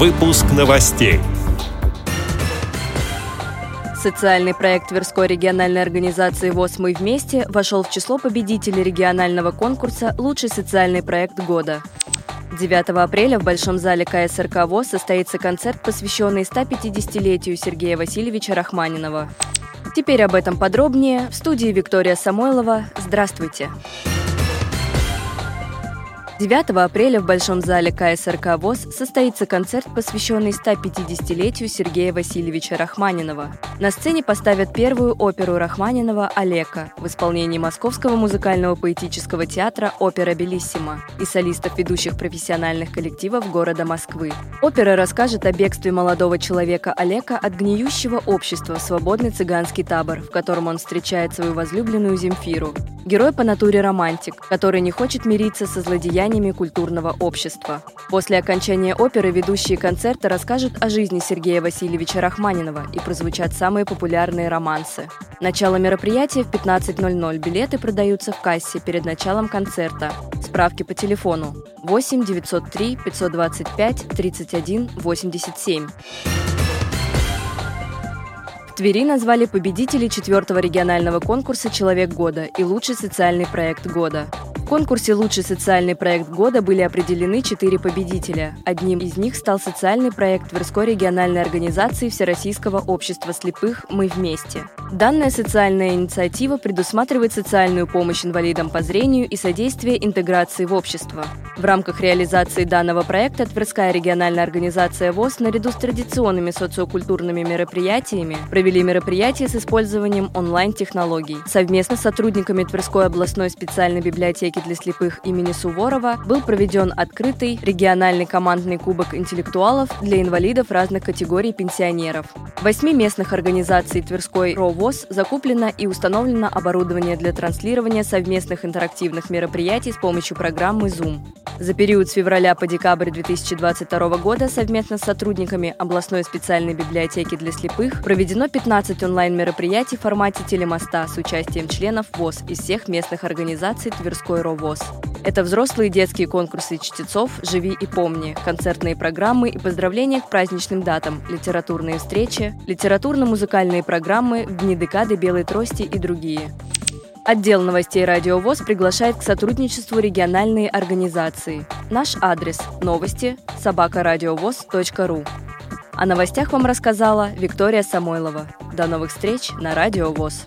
Выпуск новостей. Социальный проект Тверской региональной организации ВОЗ «Мы вместе» вошел в число победителей регионального конкурса «Лучший социальный проект года». 9 апреля в Большом зале КСРК ВОЗ состоится концерт, посвященный 150-летию Сергея Васильевича Рахманинова. Теперь об этом подробнее в студии Виктория Самойлова. Здравствуйте! Здравствуйте! 9 апреля в Большом зале КСРК ВОЗ состоится концерт, посвященный 150-летию Сергея Васильевича Рахманинова. На сцене поставят первую оперу Рахманинова «Олека» в исполнении Московского музыкального поэтического театра «Опера Белиссима» и солистов ведущих профессиональных коллективов города Москвы. Опера расскажет о бегстве молодого человека Олека от гниющего общества в свободный цыганский табор, в котором он встречает свою возлюбленную Земфиру. Герой по натуре романтик, который не хочет мириться со злодеяниями культурного общества. После окончания оперы ведущие концерта расскажут о жизни Сергея Васильевича Рахманинова и прозвучат самые популярные романсы. Начало мероприятия в 15.00. Билеты продаются в кассе перед началом концерта. Справки по телефону 8 903 525 31 87. Твери назвали победителей четвертого регионального конкурса «Человек года» и лучший социальный проект года конкурсе «Лучший социальный проект года» были определены четыре победителя. Одним из них стал социальный проект Тверской региональной организации Всероссийского общества слепых «Мы вместе». Данная социальная инициатива предусматривает социальную помощь инвалидам по зрению и содействие интеграции в общество. В рамках реализации данного проекта Тверская региональная организация ВОЗ наряду с традиционными социокультурными мероприятиями провели мероприятия с использованием онлайн-технологий. Совместно с сотрудниками Тверской областной специальной библиотеки для слепых имени Суворова был проведен открытый региональный командный кубок интеллектуалов для инвалидов разных категорий пенсионеров. Восьми местных организаций Тверской РОВОЗ закуплено и установлено оборудование для транслирования совместных интерактивных мероприятий с помощью программы Zoom. За период с февраля по декабрь 2022 года совместно с сотрудниками областной специальной библиотеки для слепых проведено 15 онлайн-мероприятий в формате телемоста с участием членов ВОЗ из всех местных организаций Тверской РОВОЗ. Это взрослые детские конкурсы чтецов «Живи и помни», концертные программы и поздравления к праздничным датам, литературные встречи, литературно-музыкальные программы в дни декады белой трости и другие. Отдел новостей «Радио ВОЗ» приглашает к сотрудничеству региональные организации. Наш адрес – новости собакарадиовоз.ру. О новостях вам рассказала Виктория Самойлова. До новых встреч на «Радио ВОЗ».